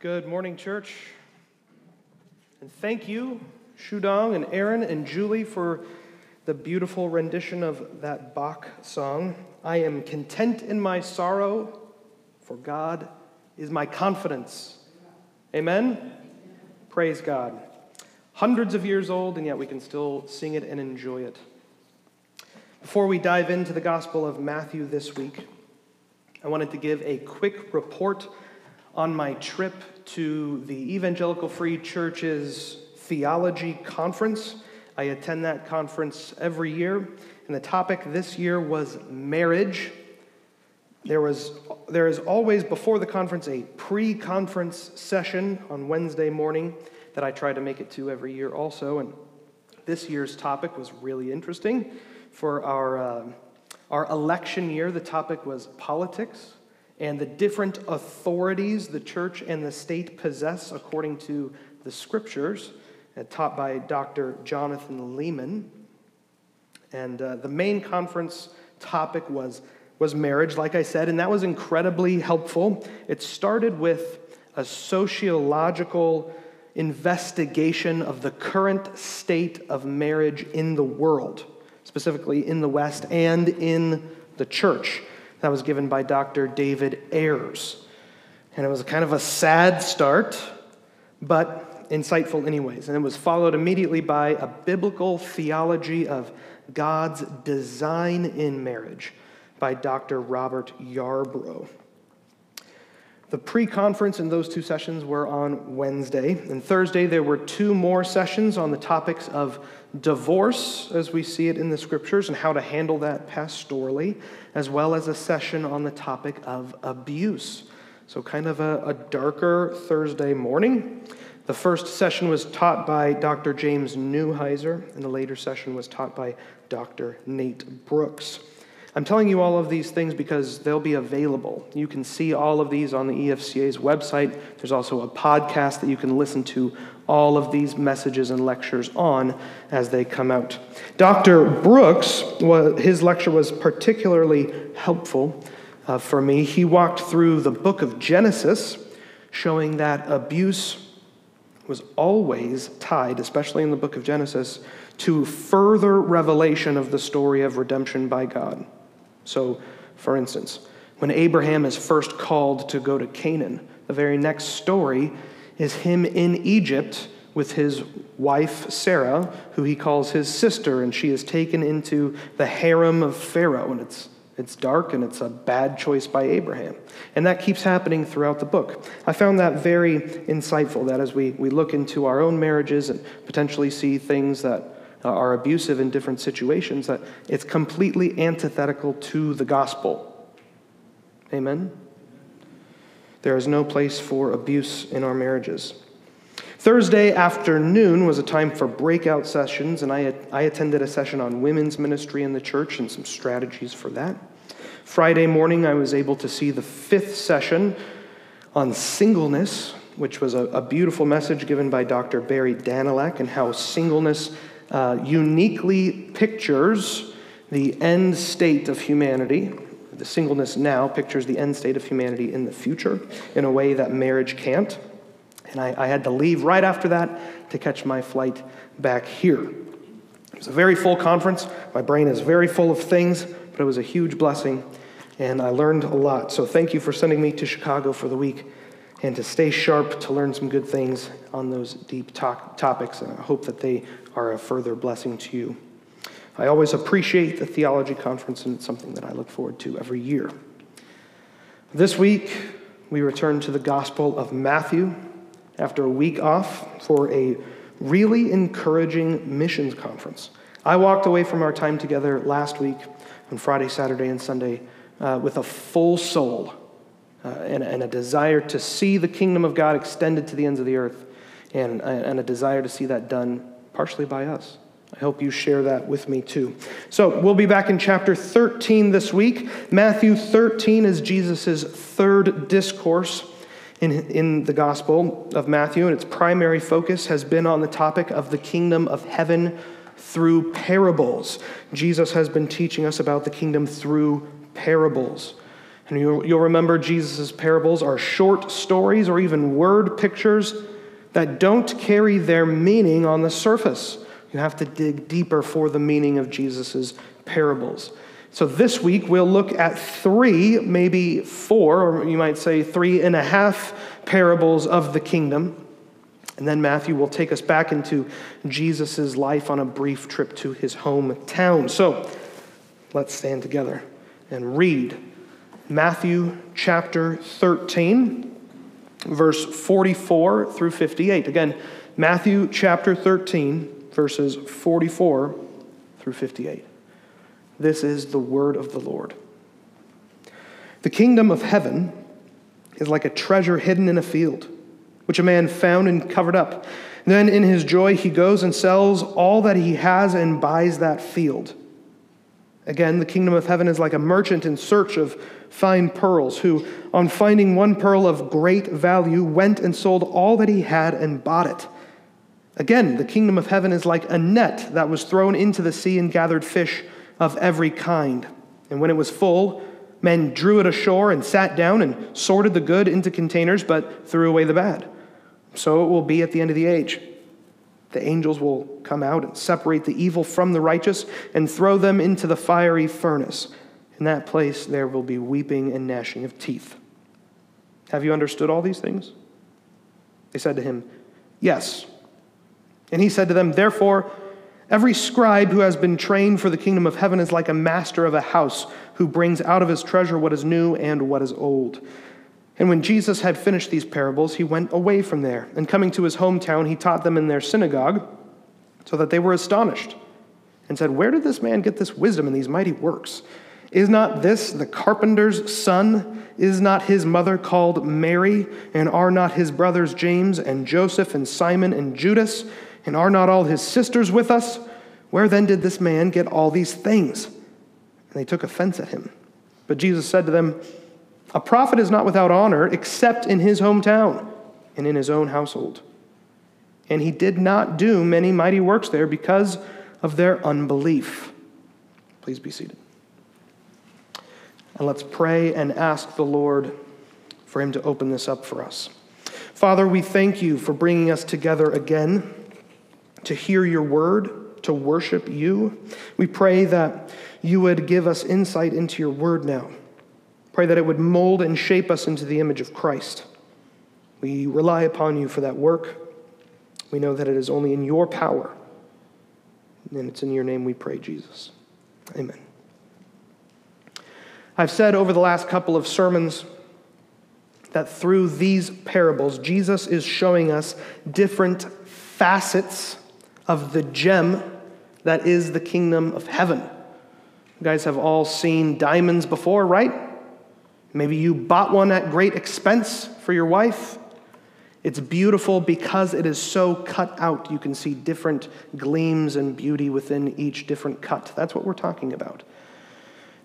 Good morning, church. And thank you, Shudong and Aaron and Julie, for the beautiful rendition of that Bach song. I am content in my sorrow, for God is my confidence. Amen? Praise God. Hundreds of years old, and yet we can still sing it and enjoy it. Before we dive into the Gospel of Matthew this week, I wanted to give a quick report on my trip to the Evangelical Free Church's Theology Conference. I attend that conference every year, and the topic this year was marriage. There, was, there is always before the conference a pre conference session on Wednesday morning that I try to make it to every year also. And this year's topic was really interesting. For our, uh, our election year, the topic was politics and the different authorities the church and the state possess according to the scriptures, uh, taught by Dr. Jonathan Leeman. And uh, the main conference topic was, was marriage, like I said, and that was incredibly helpful. It started with a sociological investigation of the current state of marriage in the world, specifically in the West and in the church. That was given by Dr. David Ayers. And it was kind of a sad start, but insightful, anyways. And it was followed immediately by a biblical theology of God's design in marriage by Dr. Robert Yarbrough. The pre conference in those two sessions were on Wednesday. And Thursday, there were two more sessions on the topics of divorce, as we see it in the scriptures, and how to handle that pastorally, as well as a session on the topic of abuse. So, kind of a, a darker Thursday morning. The first session was taught by Dr. James Newheiser, and the later session was taught by Dr. Nate Brooks. I'm telling you all of these things because they'll be available. You can see all of these on the EFCA's website. There's also a podcast that you can listen to all of these messages and lectures on as they come out. Dr. Brooks, his lecture was particularly helpful uh, for me. He walked through the book of Genesis, showing that abuse was always tied, especially in the book of Genesis, to further revelation of the story of redemption by God. So, for instance, when Abraham is first called to go to Canaan, the very next story is him in Egypt with his wife Sarah, who he calls his sister, and she is taken into the harem of Pharaoh, and it's it's dark and it's a bad choice by Abraham. And that keeps happening throughout the book. I found that very insightful that as we, we look into our own marriages and potentially see things that Uh, are abusive in different situations, that it's completely antithetical to the gospel. Amen? There is no place for abuse in our marriages. Thursday afternoon was a time for breakout sessions, and I, I attended a session on women's ministry in the church and some strategies for that. Friday morning, I was able to see the fifth session on singleness, which was a, a beautiful message given by Dr. Barry Danylak and how singleness uh, uniquely pictures the end state of humanity. The singleness now pictures the end state of humanity in the future in a way that marriage can't. And I, I had to leave right after that to catch my flight back here. It was a very full conference. My brain is very full of things, but it was a huge blessing, and I learned a lot. So thank you for sending me to Chicago for the week and to stay sharp to learn some good things on those deep to- topics. And I hope that they are a further blessing to you. I always appreciate the theology conference, and it's something that I look forward to every year. This week, we return to the Gospel of Matthew after a week off for a really encouraging missions conference. I walked away from our time together last week on Friday, Saturday, and Sunday uh, with a full soul uh, and, and, a desire to see the kingdom of God extended to the ends of the earth and, and a desire to see that done partially by us. I hope you share that with me too. So, we'll be back in chapter 13 this week. Matthew 13 is Jesus' third discourse in, in the Gospel of Matthew, and its primary focus has been on the topic of the kingdom of heaven through parables. Jesus has been teaching us about the kingdom through parables. And you'll, you'll remember Jesus' parables are short stories or even word pictures that don't carry their meaning on the surface. You have to dig deeper for the meaning of Jesus' parables. So this week we'll look at three, maybe four, or you might say three and a half parables of the kingdom. And then Matthew will take us back into Jesus' life on a brief trip to his hometown. So let's stand together and read Matthew chapter 13, verse 44 through 58. Again, Matthew chapter 13, verses 44 through 58. This is the word of the Lord. The kingdom of heaven is like a treasure hidden in a field, which a man found and covered up. Then, in his joy, he goes and sells all that he has and buys that field. Again, the kingdom of heaven is like a merchant in search of fine pearls, who, on finding one pearl of great value, went and sold all that he had and bought it. Again, the kingdom of heaven is like a net that was thrown into the sea and gathered fish of every kind. And when it was full, men drew it ashore and sat down and sorted the good into containers, but threw away the bad. So it will be at the end of the age. The angels will come out and separate the evil from the righteous and throw them into the fiery furnace. In that place there will be weeping and gnashing of teeth. Have you understood all these things? They said to him, Yes. And he said to them, Therefore, Every scribe who has been trained for the kingdom of heaven is like a master of a house who brings out of his treasure what is new and what is old. And when Jesus had finished these parables, he went away from there. And coming to his hometown, he taught them in their synagogue, so that they were astonished and said, Where did this man get this wisdom and these mighty works? Is not this the carpenter's son? Is not his mother called Mary? And are not his brothers James and Joseph and Simon and Judas? And are not all his sisters with us? Where then did this man get all these things? And they took offense at him. But Jesus said to them, A prophet is not without honor except in his hometown and in his own household. And he did not do many mighty works there because of their unbelief. Please be seated. And let's pray and ask the Lord for him to open this up for us. Father, we thank you for bringing us together again to hear your word, to worship you. We pray that you would give us insight into your word now. Pray that it would mold and shape us into the image of Christ. We rely upon you for that work. We know that it is only in your power. And it's in your name we pray, Jesus. Amen. I've said over the last couple of sermons that through these parables, Jesus is showing us different facets of the gem that is the kingdom of heaven. You guys have all seen diamonds before, right? Maybe you bought one at great expense for your wife. It's beautiful because it is so cut out. You can see different gleams and beauty within each different cut. That's what we're talking about.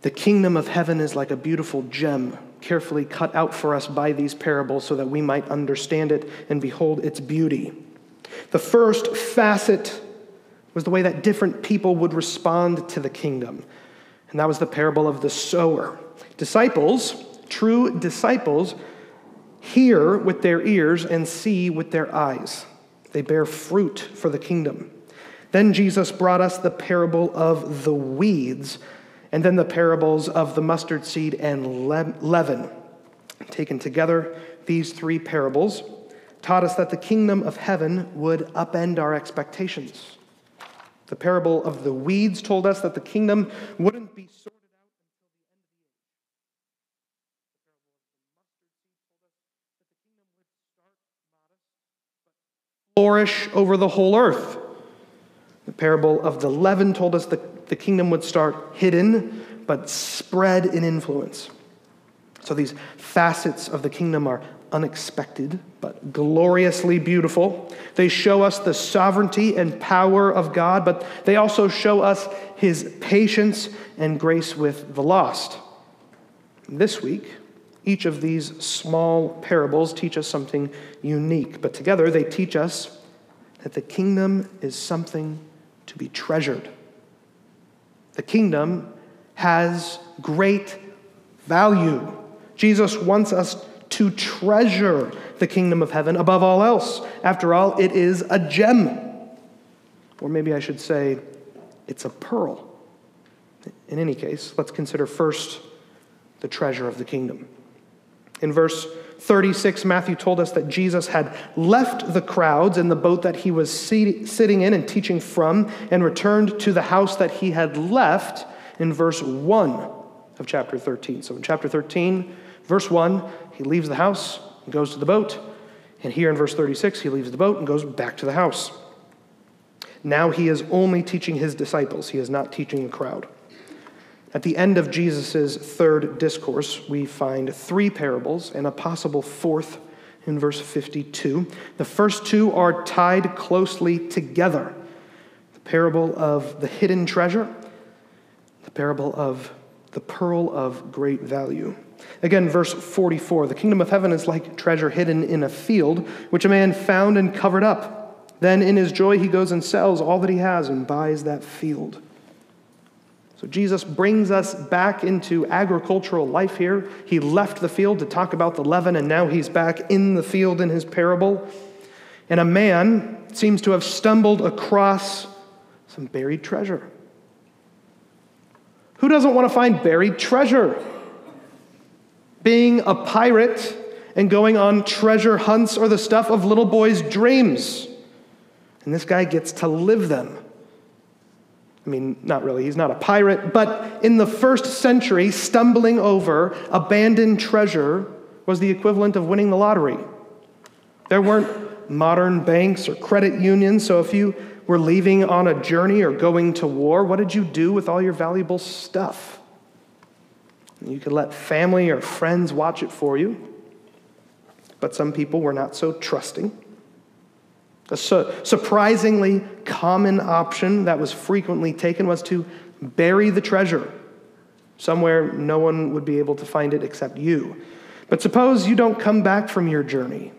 The kingdom of heaven is like a beautiful gem, carefully cut out for us by these parables so that we might understand it and behold its beauty. The first facet was the way that different people would respond to the kingdom, and that was the parable of the sower. Disciples, true disciples, hear with their ears and see with their eyes. They bear fruit for the kingdom. Then Jesus brought us the parable of the weeds, and then the parables of the mustard seed and leaven. Taken together, these three parables taught us that the kingdom of heaven would upend our expectations. The parable of the weeds told us that the kingdom wouldn't be sorted out until the end of the age. Flourish over the whole earth. The parable of the leaven told us that the kingdom would start hidden but spread in influence. So these facets of the kingdom are unexpected, but gloriously beautiful. They show us the sovereignty and power of God, but they also show us his patience and grace with the lost. This week, each of these small parables teach us something unique, but together they teach us that the kingdom is something to be treasured. The kingdom has great value. Jesus wants us to treasure the kingdom of heaven above all else. After all, it is a gem. Or maybe I should say, it's a pearl. In any case, let's consider first the treasure of the kingdom. In verse 36, Matthew told us that Jesus had left the crowds in the boat that he was sitting in and teaching from and returned to the house that he had left in verse 1 of chapter 13. So in chapter 13, verse 1, he leaves the house and goes to the boat. And here in verse 36, he leaves the boat and goes back to the house. Now he is only teaching his disciples, he is not teaching the crowd. At the end of Jesus' third discourse, we find three parables and a possible fourth in verse 52. The first two are tied closely together the parable of the hidden treasure, the parable of the pearl of great value. Again, verse 44 the kingdom of heaven is like treasure hidden in a field, which a man found and covered up. Then in his joy, he goes and sells all that he has and buys that field. So Jesus brings us back into agricultural life here. He left the field to talk about the leaven, and now he's back in the field in his parable. And a man seems to have stumbled across some buried treasure. Who doesn't want to find buried treasure? Being a pirate and going on treasure hunts are the stuff of little boys' dreams. And this guy gets to live them. I mean, not really, he's not a pirate, but in the first century, stumbling over abandoned treasure was the equivalent of winning the lottery. There weren't modern banks or credit unions, so if you were leaving on a journey or going to war, what did you do with all your valuable stuff? You could let family or friends watch it for you, but some people were not so trusting. A su- surprisingly common option that was frequently taken was to bury the treasure somewhere no one would be able to find it except you. But suppose you don't come back from your journey,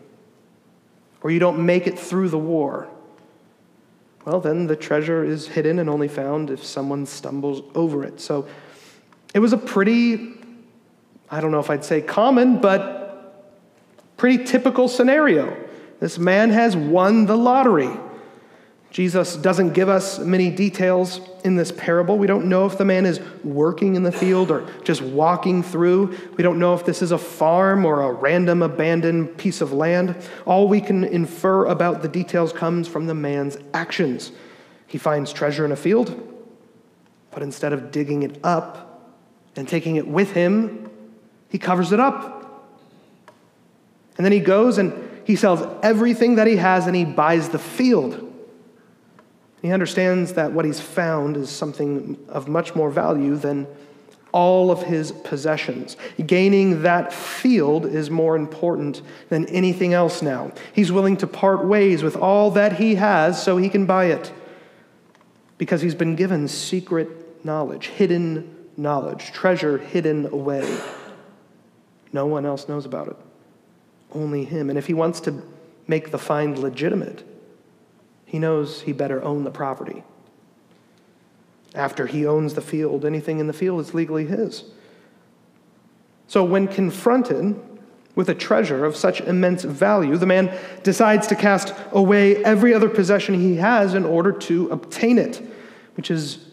or you don't make it through the war. Well, then the treasure is hidden and only found if someone stumbles over it. So it was a pretty, I don't know if I'd say common, but pretty typical scenario. This man has won the lottery. Jesus doesn't give us many details in this parable. We don't know if the man is working in the field or just walking through. We don't know if this is a farm or a random abandoned piece of land. All we can infer about the details comes from the man's actions. He finds treasure in a field, but instead of digging it up and taking it with him, he covers it up. And then he goes and he sells everything that he has and he buys the field. He understands that what he's found is something of much more value than all of his possessions. Gaining that field is more important than anything else now. He's willing to part ways with all that he has so he can buy it because he's been given secret knowledge, hidden knowledge, treasure hidden away. No one else knows about it only him. And if he wants to make the find legitimate, he knows he better own the property. After he owns the field, anything in the field is legally his. So when confronted with a treasure of such immense value, the man decides to cast away every other possession he has in order to obtain it, which is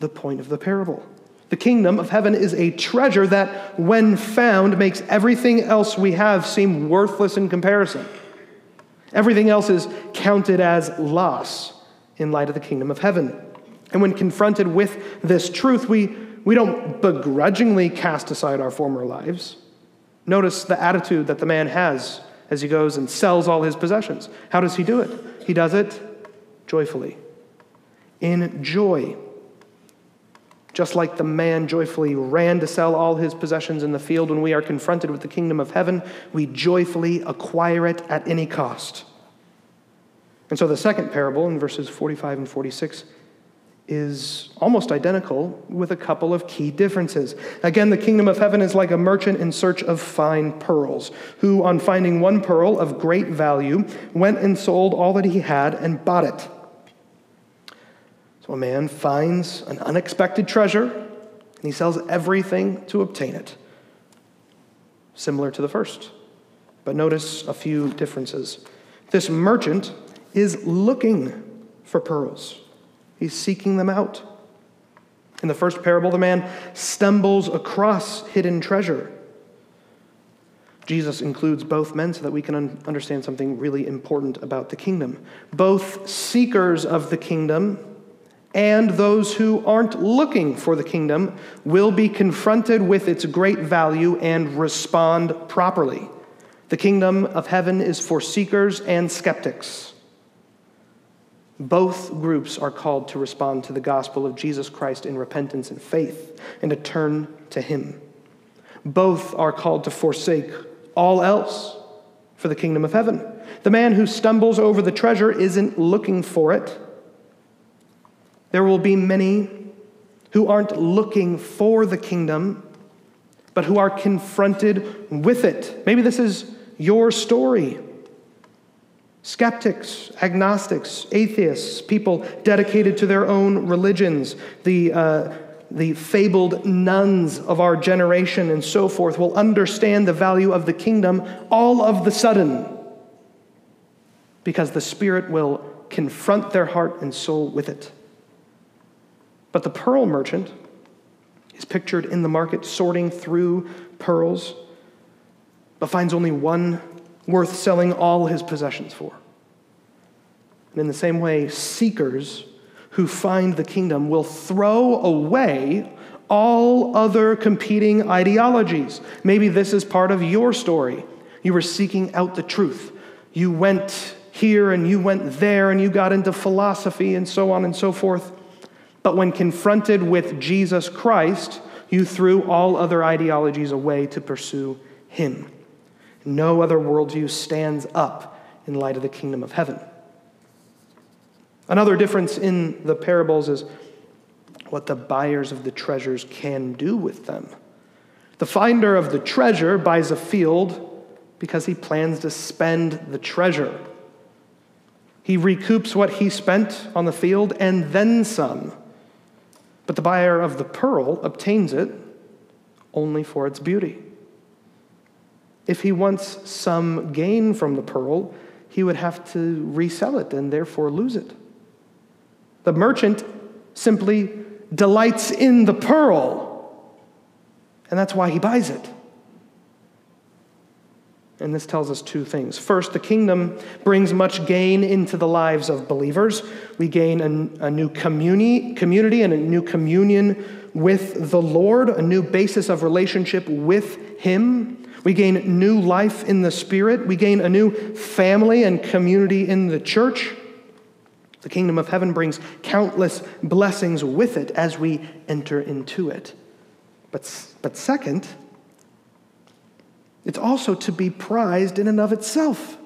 the point of the parable. The kingdom of heaven is a treasure that, when found, makes everything else we have seem worthless in comparison. Everything else is counted as loss in light of the kingdom of heaven. And when confronted with this truth, we, we don't begrudgingly cast aside our former lives. Notice the attitude that the man has as he goes and sells all his possessions. How does he do it? He does it joyfully, in joy. Just like the man joyfully ran to sell all his possessions in the field, when we are confronted with the kingdom of heaven, we joyfully acquire it at any cost. And so the second parable in verses 45 and 46 is almost identical with a couple of key differences. Again, the kingdom of heaven is like a merchant in search of fine pearls, who, on finding one pearl of great value, went and sold all that he had and bought it. So a man finds an unexpected treasure and he sells everything to obtain it. similar to the first. But notice a few differences. This merchant is looking for pearls, he's seeking them out. In the first parable, the man stumbles across hidden treasure. Jesus includes both men so that we can un- understand something really important about the kingdom. Both seekers of the kingdom and those who aren't looking for the kingdom will be confronted with its great value and respond properly. The kingdom of heaven is for seekers and skeptics. Both groups are called to respond to the gospel of Jesus Christ in repentance and faith and to turn to Him. Both are called to forsake all else for the kingdom of heaven. The man who stumbles over the treasure isn't looking for it. There will be many who aren't looking for the kingdom, but who are confronted with it. Maybe this is your story. Skeptics, agnostics, atheists, people dedicated to their own religions, the uh, the fabled nones of our generation and so forth will understand the value of the kingdom all of the sudden because the Spirit will confront their heart and soul with it. But the pearl merchant is pictured in the market sorting through pearls, but finds only one worth selling all his possessions for. And in the same way, seekers who find the kingdom will throw away all other competing ideologies. Maybe this is part of your story. You were seeking out the truth. You went here and you went there and you got into philosophy and so on and so forth. But when confronted with Jesus Christ, you threw all other ideologies away to pursue Him. No other worldview stands up in light of the kingdom of heaven. Another difference in the parables is what the buyers of the treasures can do with them. The finder of the treasure buys a field because he plans to spend the treasure. He recoups what he spent on the field and then some. But the buyer of the pearl obtains it only for its beauty. If he wants some gain from the pearl, he would have to resell it and therefore lose it. The merchant simply delights in the pearl, and that's why he buys it. And this tells us two things. First, the kingdom brings much gain into the lives of believers. We gain a, a, new communi- community and a new communion with the Lord, a new basis of relationship with Him. We gain new life in the Spirit. We gain a new family and community in the church. The kingdom of heaven brings countless blessings with it as we enter into it. But, but second, it's also to be prized in and of itself.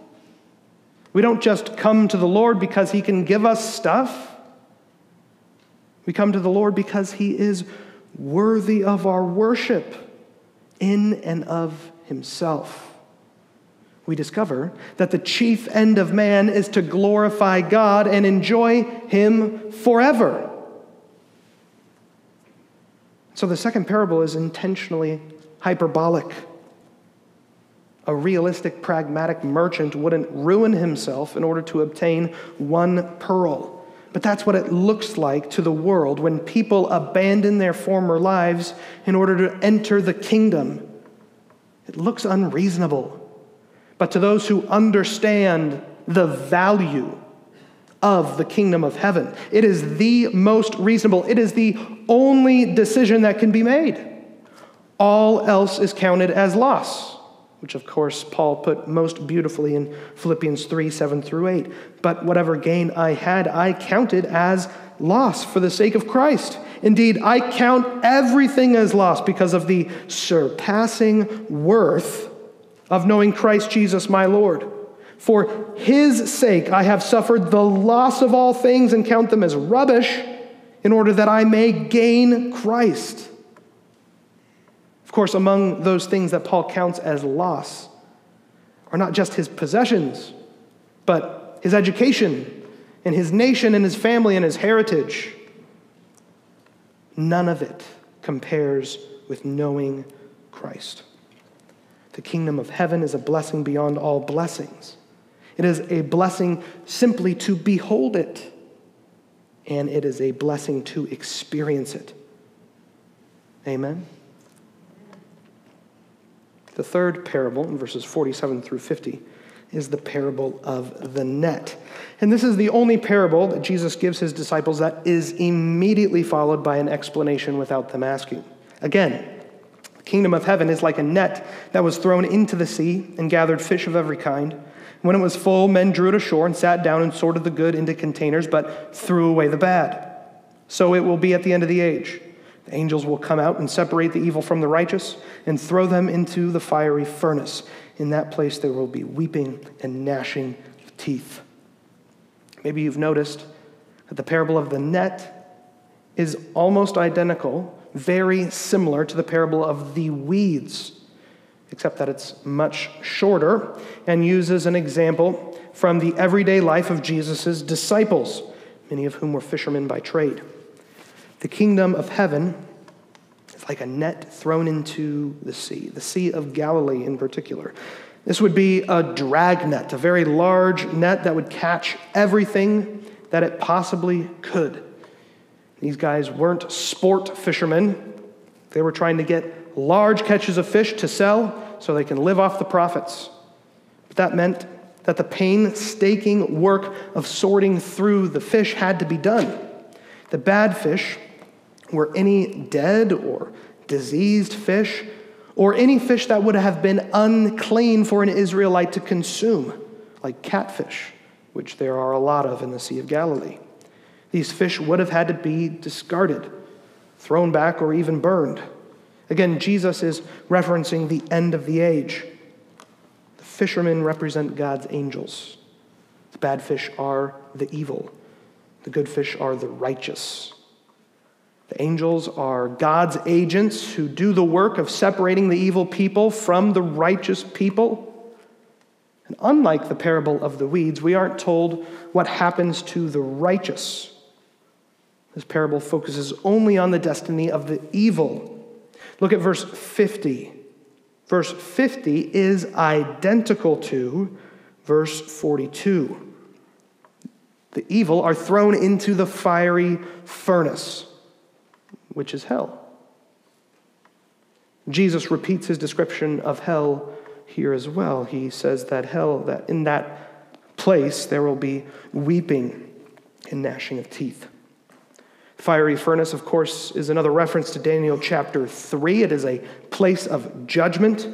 We don't just come to the Lord because He can give us stuff. We come to the Lord because He is worthy of our worship in and of Himself we discover that the chief end of man is to glorify God and enjoy Him forever. So the second parable is intentionally hyperbolic. A realistic, pragmatic merchant wouldn't ruin himself in order to obtain one pearl. But that's what it looks like to the world when people abandon their former lives in order to enter the kingdom. It looks unreasonable. But to those who understand the value of the kingdom of heaven, it is the most reasonable, it is the only decision that can be made. All else is counted as loss, which of course Paul put most beautifully in Philippians 3 7 through 8. But whatever gain I had, I counted as loss for the sake of Christ. Indeed, I count everything as loss because of the surpassing worth of knowing Christ Jesus my Lord. For his sake I have suffered the loss of all things and count them as rubbish in order that I may gain Christ. Of course, among those things that Paul counts as loss are not just his possessions, but his education and his nation and his family and his heritage. None of it compares with knowing Christ. The kingdom of heaven is a blessing beyond all blessings. It is a blessing simply to behold it, and it is a blessing to experience it. Amen. The third parable, in verses 47 through 50, is the parable of the net. And this is the only parable that Jesus gives his disciples that is immediately followed by an explanation without them asking. Again, the kingdom of heaven is like a net that was thrown into the sea and gathered fish of every kind. When it was full, men drew it ashore and sat down and sorted the good into containers, but threw away the bad. So it will be at the end of the age. Angels will come out and separate the evil from the righteous and throw them into the fiery furnace. In that place there will be weeping and gnashing of teeth. Maybe you've noticed that the parable of the net is almost identical, very similar to the parable of the weeds, except that it's much shorter and uses an example from the everyday life of Jesus' disciples, many of whom were fishermen by trade. The kingdom of heaven is like a net thrown into the sea, the Sea of Galilee in particular. This would be a drag net, a very large net that would catch everything that it possibly could. These guys weren't sport fishermen. They were trying to get large catches of fish to sell so they can live off the profits. But that meant that the painstaking work of sorting through the fish had to be done. The bad fish were any dead or diseased fish, or any fish that would have been unclean for an Israelite to consume, like catfish, which there are a lot of in the Sea of Galilee. These fish would have had to be discarded, thrown back, or even burned. Again, Jesus is referencing the end of the age. The fishermen represent God's angels. The bad fish are the evil, the good fish are the righteous. The angels are God's agents who do the work of separating the evil people from the righteous people. And unlike the parable of the weeds, we aren't told what happens to the righteous. This parable focuses only on the destiny of the evil. Look at verse 50. Verse 50 is identical to verse 42. The evil are thrown into the fiery furnace which is hell. Jesus repeats his description of hell here as well. He says that hell, that in that place there will be weeping and gnashing of teeth. Fiery furnace, of course, is another reference to Daniel chapter 3. It is a place of judgment.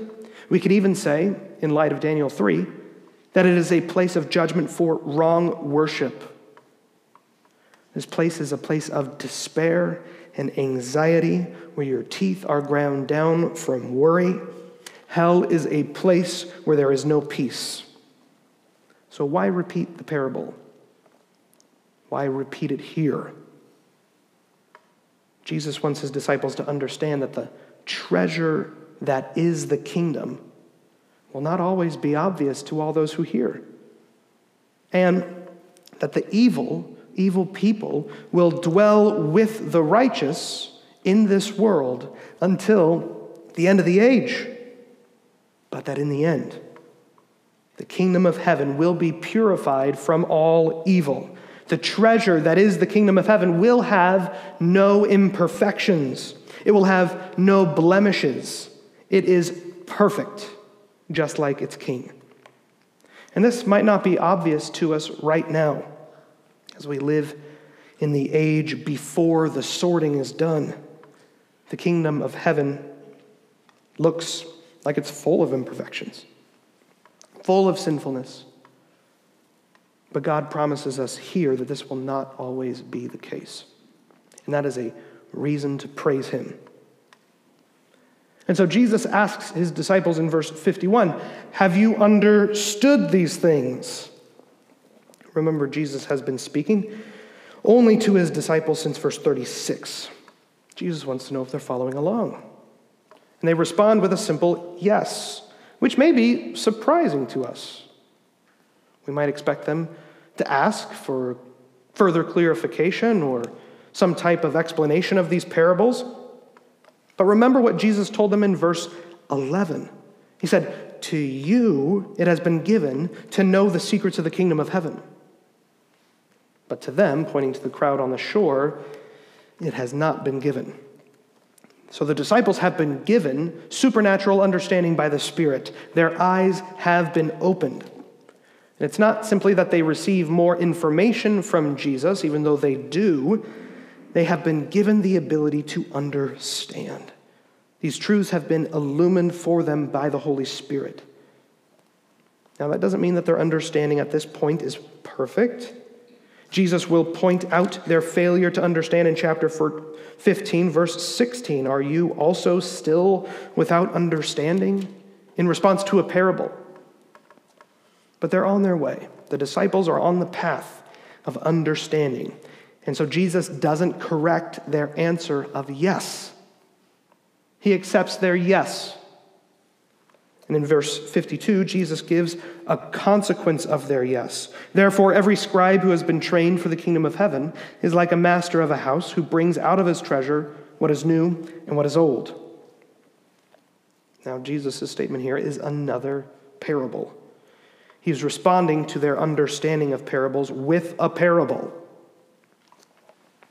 We could even say, in light of Daniel 3, that it is a place of judgment for wrong worship. This place is a place of despair and anxiety, where your teeth are ground down from worry. Hell is a place where there is no peace. So, why repeat the parable? Why repeat it here? Jesus wants his disciples to understand that the treasure that is the kingdom will not always be obvious to all those who hear. And that the evil evil people will dwell with the righteous in this world until the end of the age. But that in the end, the kingdom of heaven will be purified from all evil. The treasure that is the kingdom of heaven will have no imperfections, it will have no blemishes. It is perfect, just like its king. And this might not be obvious to us right now as we live in the age before the sorting is done. The kingdom of heaven looks like it's full of imperfections, full of sinfulness. But God promises us here that this will not always be the case. And that is a reason to praise Him. And so Jesus asks his disciples in verse 51 Have you understood these things? Remember, Jesus has been speaking only to his disciples since verse 36. Jesus wants to know if they're following along. And they respond with a simple yes, which may be surprising to us. We might expect them to ask for further clarification or some type of explanation of these parables. But remember what Jesus told them in verse 11. He said, To you it has been given to know the secrets of the kingdom of heaven. But to them, pointing to the crowd on the shore, it has not been given. So the disciples have been given supernatural understanding by the Spirit. Their eyes have been opened. And it's not simply that they receive more information from Jesus, even though they do, they have been given the ability to understand. These truths have been illumined for them by the Holy Spirit. Now, that doesn't mean that their understanding at this point is perfect. Jesus will point out their failure to understand in chapter 15, verse 16. Are you also still without understanding? In response to a parable. But they're on their way. The disciples are on the path of understanding. And so Jesus doesn't correct their answer of yes. He accepts their yes. And in verse 52, Jesus gives a consequence of their yes. Therefore, every scribe who has been trained for the kingdom of heaven is like a master of a house who brings out of his treasure what is new and what is old. Now, Jesus' statement here is another parable. He's responding to their understanding of parables with a parable.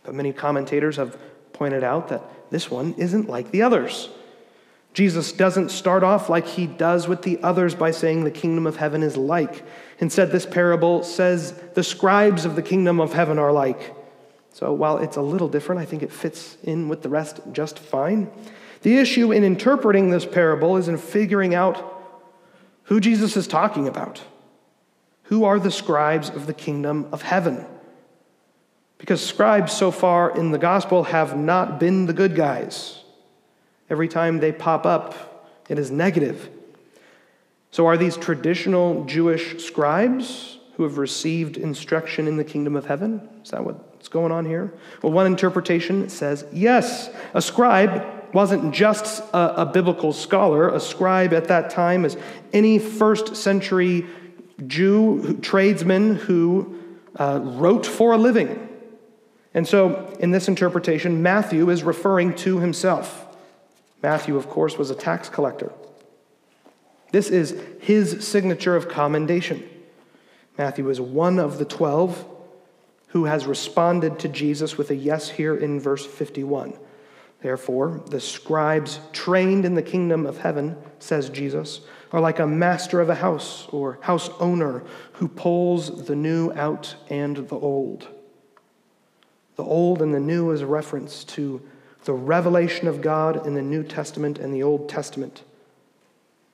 But many commentators have pointed out that this one isn't like the others. Jesus doesn't start off like he does with the others by saying the kingdom of heaven is like. Instead, this parable says the scribes of the kingdom of heaven are like. So while it's a little different, I think it fits in with the rest just fine. The issue in interpreting this parable is in figuring out who Jesus is talking about. Who are the scribes of the kingdom of heaven? Because scribes so far in the gospel have not been the good guys. Every time they pop up, it is negative. So, are these traditional Jewish scribes who have received instruction in the kingdom of heaven? Is that what's going on here? Well, one interpretation says yes. A scribe wasn't just a, a biblical scholar. A scribe at that time is any first century Jew tradesman who uh, wrote for a living. And so, in this interpretation, Matthew is referring to himself. Matthew, of course, was a tax collector. This is his signature of commendation. Matthew is one of the twelve who has responded to Jesus with a yes here in verse 51. Therefore, the scribes trained in the kingdom of heaven, says Jesus, are like a master of a house or house owner who pulls the new out and the old. The old and the new is a reference to the revelation of God in the New Testament and the Old Testament,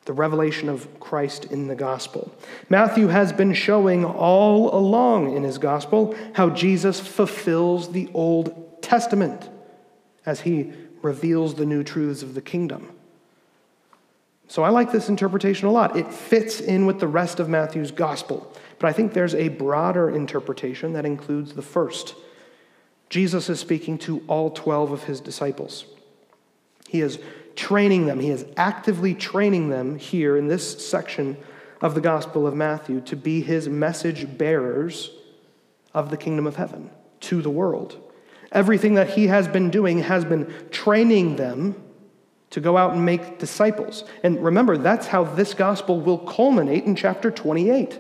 the revelation of Christ in the gospel. Matthew has been showing all along in his gospel how Jesus fulfills the Old Testament as he reveals the new truths of the kingdom. So I like this interpretation a lot. It fits in with the rest of Matthew's gospel. But I think there's a broader interpretation that includes the first. Jesus is speaking to all 12 of his disciples. He is training them, he is actively training them here in this section of the Gospel of Matthew to be his message bearers of the kingdom of heaven to the world. Everything that he has been doing has been training them to go out and make disciples. And remember, that's how this gospel will culminate in chapter 28.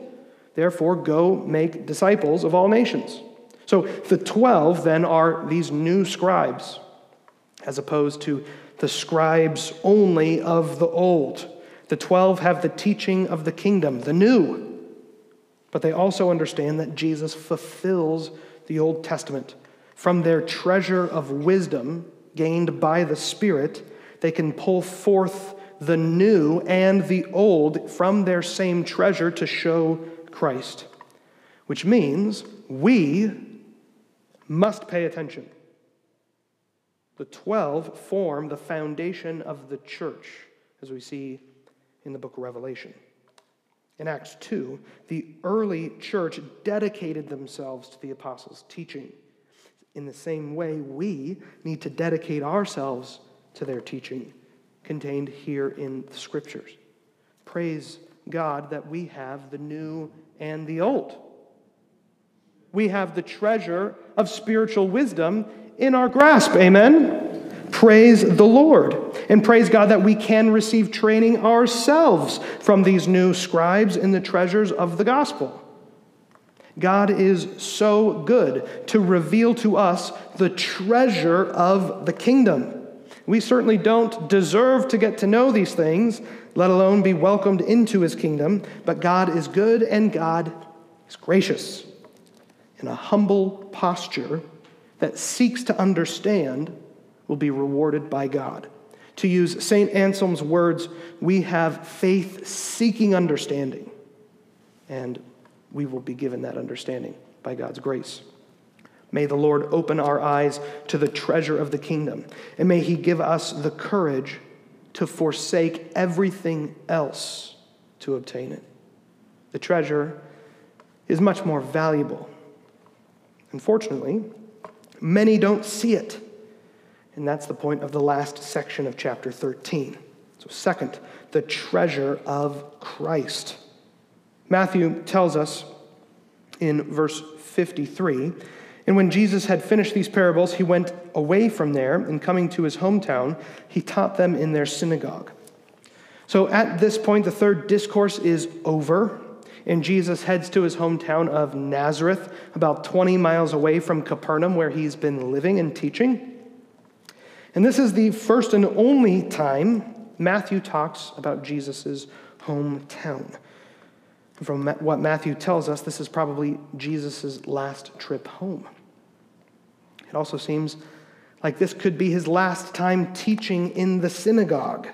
Therefore, go make disciples of all nations. So the 12 then are these new scribes, as opposed to the scribes only of the old. The 12 have the teaching of the kingdom, the new. But they also understand that Jesus fulfills the Old Testament. From their treasure of wisdom gained by the Spirit, they can pull forth the new and the old from their same treasure to show Christ. Which means we must pay attention. The 12 form the foundation of the church, as we see in the book of Revelation. In Acts 2, the early church dedicated themselves to the apostles' teaching. In the same way, we need to dedicate ourselves to their teaching contained here in the scriptures. Praise God that we have the new and the old we have the treasure of spiritual wisdom in our grasp. Amen? praise the Lord and praise God that we can receive training ourselves from these new scribes in the treasures of the gospel. God is so good to reveal to us the treasure of the kingdom. We certainly don't deserve to get to know these things, let alone be welcomed into his kingdom, but God is good and God is gracious. In a humble posture that seeks to understand will be rewarded by God. To use St. Anselm's words, we have faith seeking understanding, and we will be given that understanding by God's grace. May the Lord open our eyes to the treasure of the kingdom, and may He give us the courage to forsake everything else to obtain it. The treasure is much more valuable. Unfortunately, many don't see it. And that's the point of the last section of chapter 13. So, second, the treasure of Christ. Matthew tells us in verse 53 and when Jesus had finished these parables, he went away from there, and coming to his hometown, he taught them in their synagogue. So at this point, the third discourse is over, and Jesus heads to his hometown of Nazareth, about 20 miles away from Capernaum, where he's been living and teaching. And this is the first and only time Matthew talks about Jesus' hometown. From what Matthew tells us, this is probably Jesus' last trip home. It also seems like this could be his last time teaching in the synagogue.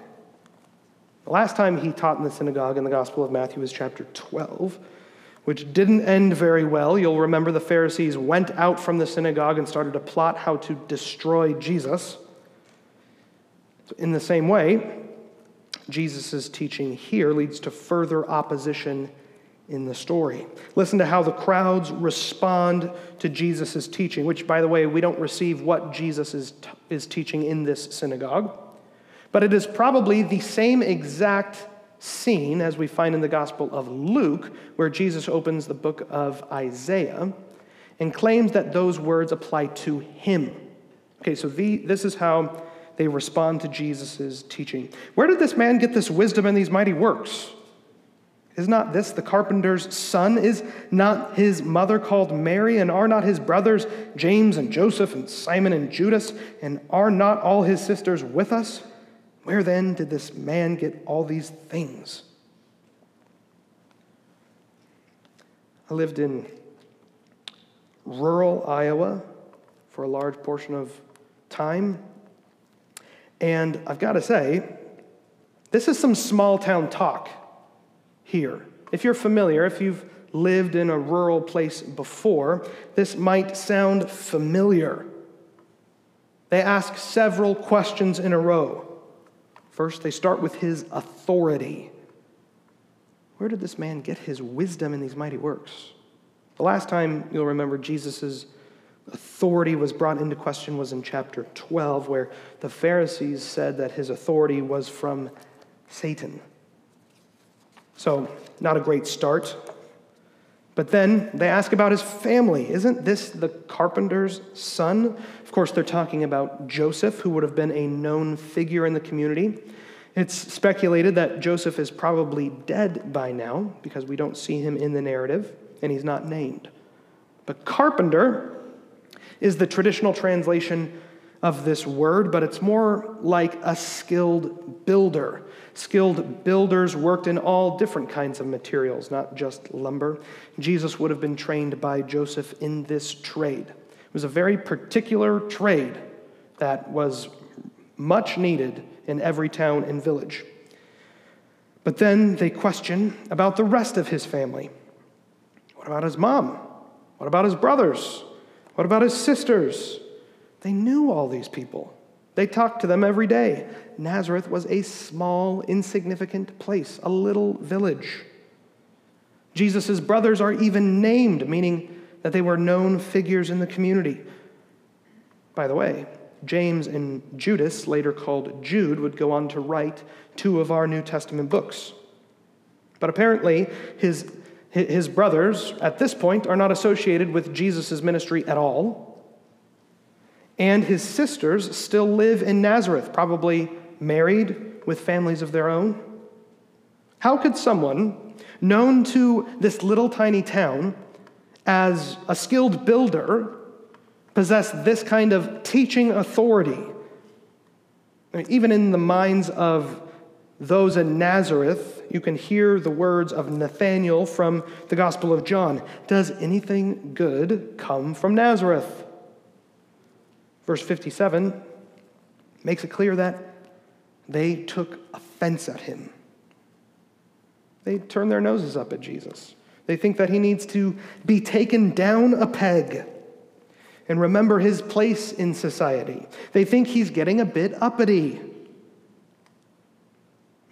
The last time he taught in the synagogue in the Gospel of Matthew was chapter 12, which didn't end very well. You'll remember the Pharisees went out from the synagogue and started to plot how to destroy Jesus. In the same way, Jesus' teaching here leads to further opposition in the story. Listen to how the crowds respond to Jesus' teaching, which, by the way, we don't receive what Jesus is, t- is teaching in this synagogue. But it is probably the same exact scene as we find in the Gospel of Luke, where Jesus opens the book of Isaiah and claims that those words apply to him. Okay, so the, this is how they respond to Jesus' teaching. Where did this man get this wisdom and these mighty works? Is not this the carpenter's son? Is not his mother called Mary? And are not his brothers James and Joseph and Simon and Judas? And are not all his sisters with us? Where then did this man get all these things? I lived in rural Iowa for a large portion of time. And I've got to say, this is some small town talk here. If you're familiar, if you've lived in a rural place before, this might sound familiar. They ask several questions in a row. First, they start with his authority. Where did this man get his wisdom in these mighty works? The last time you'll remember Jesus' authority was brought into question was in chapter 12, where the Pharisees said that his authority was from Satan. So, not a great start. But then they ask about his family. Isn't this the carpenter's son? Of course, they're talking about Joseph, who would have been a known figure in the community. It's speculated that Joseph is probably dead by now because we don't see him in the narrative and he's not named. But carpenter is the traditional translation of this word, but it's more like a skilled builder. Skilled builders worked in all different kinds of materials, not just lumber. Jesus would have been trained by Joseph in this trade. It was a very particular trade that was much needed in every town and village. But then they question about the rest of his family. What about his mom? What about his brothers? What about his sisters? They knew all these people. They talked to them every day. Nazareth was a small, insignificant place, a little village. Jesus' brothers are even named, meaning that they were known figures in the community. By the way, James and Judas, later called Jude, would go on to write two of our New Testament books. But apparently, his, his brothers at this point are not associated with Jesus' ministry at all. And his sisters still live in Nazareth, probably married with families of their own. How could someone known to this little tiny town as a skilled builder possess this kind of teaching authority? Even in the minds of those in Nazareth, you can hear the words of Nathanael from the Gospel of John Does anything good come from Nazareth? Verse 57 makes it clear that they took offense at him. They turn their noses up at Jesus. They think that he needs to be taken down a peg and remember his place in society. They think he's getting a bit uppity.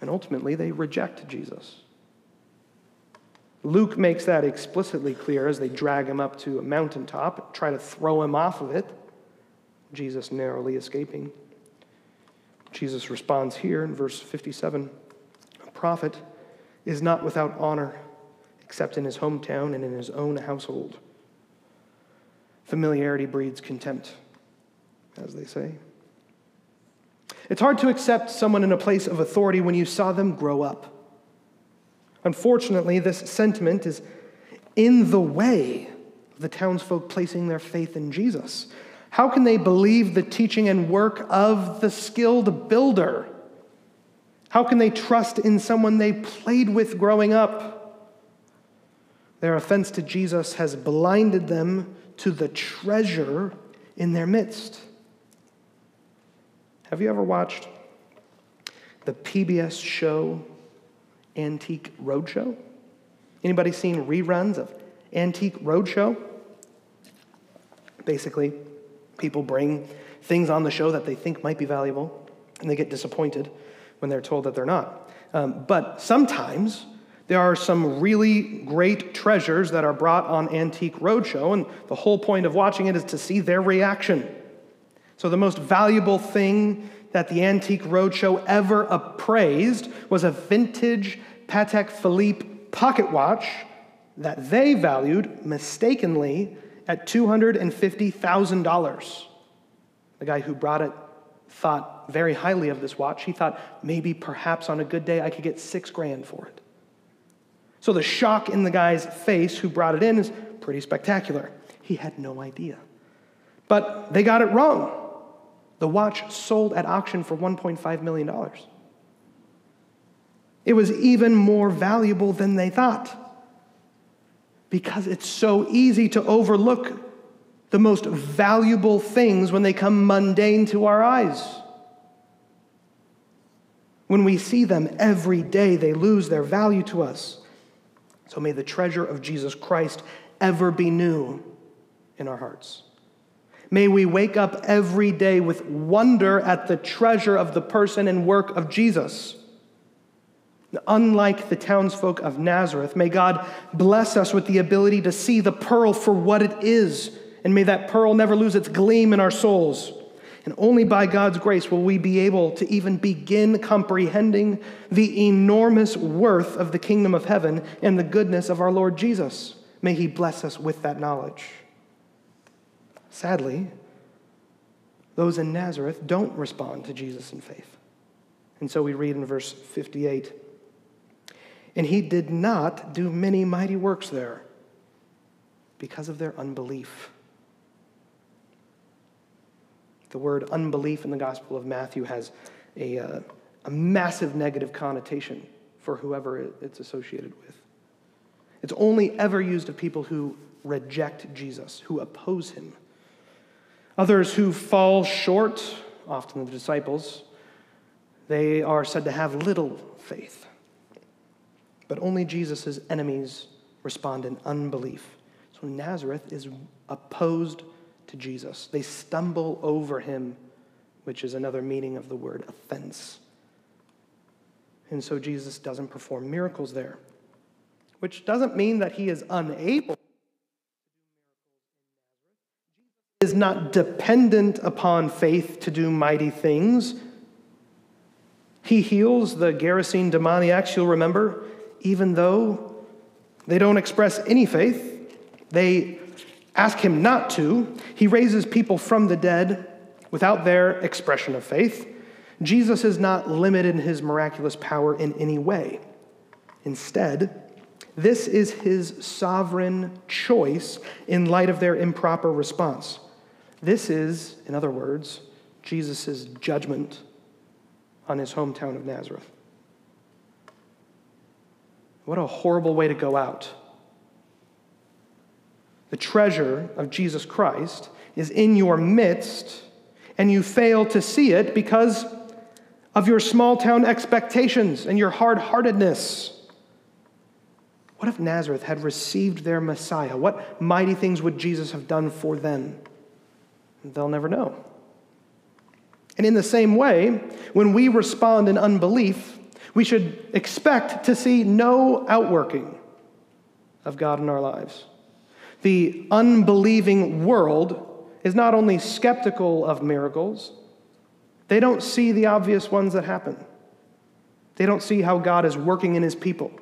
And ultimately, they reject Jesus. Luke makes that explicitly clear as they drag him up to a mountaintop, try to throw him off of it, Jesus narrowly escaping. Jesus responds here in verse 57 A prophet is not without honor except in his hometown and in his own household. Familiarity breeds contempt, as they say. It's hard to accept someone in a place of authority when you saw them grow up. Unfortunately, this sentiment is in the way of the townsfolk placing their faith in Jesus. How can they believe the teaching and work of the skilled builder? How can they trust in someone they played with growing up? Their offense to Jesus has blinded them to the treasure in their midst. Have you ever watched the PBS show Antique Roadshow? Anybody seen reruns of Antique Roadshow? Basically, people bring things on the show that they think might be valuable, and they get disappointed when they're told that they're not. Um, but sometimes there are some really great treasures that are brought on Antique Roadshow, and the whole point of watching it is to see their reaction. So, the most valuable thing that the Antique Roadshow ever appraised was a vintage Patek Philippe pocket watch that they valued mistakenly at $250,000. The guy who brought it thought very highly of this watch. He thought maybe, perhaps on a good day, I could get six grand for it. So the shock in the guy's face who brought it in is pretty spectacular. He had no idea. But they got it wrong. The watch sold at auction for $1.5 million. It was even more valuable than they thought because it's so easy to overlook the most valuable things when they come mundane to our eyes. When we see them every day, they lose their value to us. So may the treasure of Jesus Christ ever be new in our hearts. May we wake up every day with wonder at the treasure of the person and work of Jesus. Unlike the townsfolk of Nazareth, may God bless us with the ability to see the pearl for what it is, and may that pearl never lose its gleam in our souls. And only by God's grace will we be able to even begin comprehending the enormous worth of the kingdom of heaven and the goodness of our Lord Jesus. May He bless us with that knowledge. Sadly, those in Nazareth don't respond to Jesus in faith. And so we read in verse 58 And he did not do many mighty works there because of their unbelief. The word unbelief in the Gospel of Matthew has a, uh, a massive negative connotation for whoever it's associated with. It's only ever used of people who reject Jesus, who oppose him. Others who fall short, often the disciples, they are said to have little faith. But only Jesus' enemies respond in unbelief. So Nazareth is opposed to Jesus. They stumble over him, which is another meaning of the word offense. And so Jesus doesn't perform miracles there, which doesn't mean that he is unable. is not dependent upon faith to do mighty things. He heals the Gerasene demoniacs, you'll remember, even though they don't express any faith. They ask him not to. He raises people from the dead Without their expression of faith, Jesus is not limited in his miraculous power in any way. Instead, this is his sovereign choice in light of their improper response. This is, in other words, Jesus' judgment on his hometown of Nazareth. What a horrible way to go out. The treasure of Jesus Christ is in your midst, and you fail to see it because of your small town expectations and your hard heartedness. What if Nazareth had received their Messiah? What mighty things would Jesus have done for them? They'll never know. And in the same way, when we respond in unbelief, we should expect to see no outworking of God in our lives. The unbelieving world is not only skeptical of miracles, they don't see the obvious ones that happen. They don't see how God is working in his people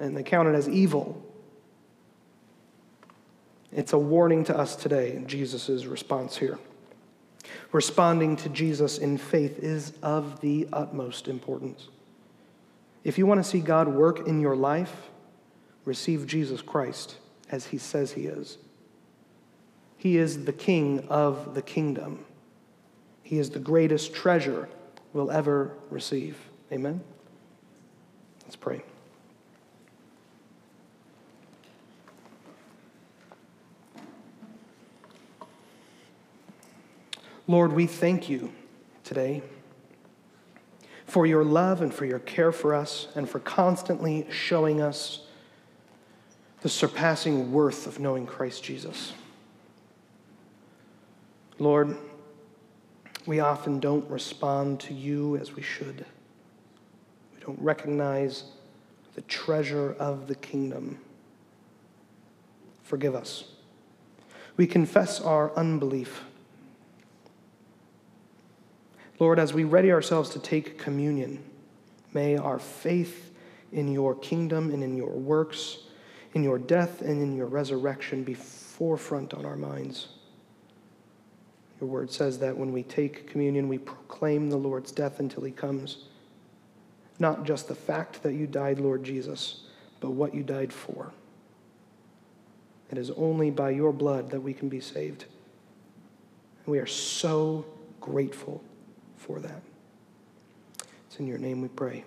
and they count it as evil. It's a warning to us today, Jesus' response here. Responding to Jesus in faith is of the utmost importance. If you want to see God work in your life, receive Jesus Christ as he says he is. He is the king of the kingdom. He is the greatest treasure we'll ever receive. Amen? Let's pray. Lord, we thank you today for your love and for your care for us and for constantly showing us the surpassing worth of knowing Christ Jesus. Lord, we often don't respond to you as we should. We don't recognize the treasure of the kingdom. Forgive us. We confess our unbelief. Lord, as we ready ourselves to take communion, may our faith in your kingdom and in your works, in your death and in your resurrection be forefront on our minds. Your word says that when we take communion, we proclaim the Lord's death until he comes. Not just the fact that you died, Lord Jesus, but what you died for. It is only by your blood that we can be saved. And we are so grateful for that. It's in your name we pray.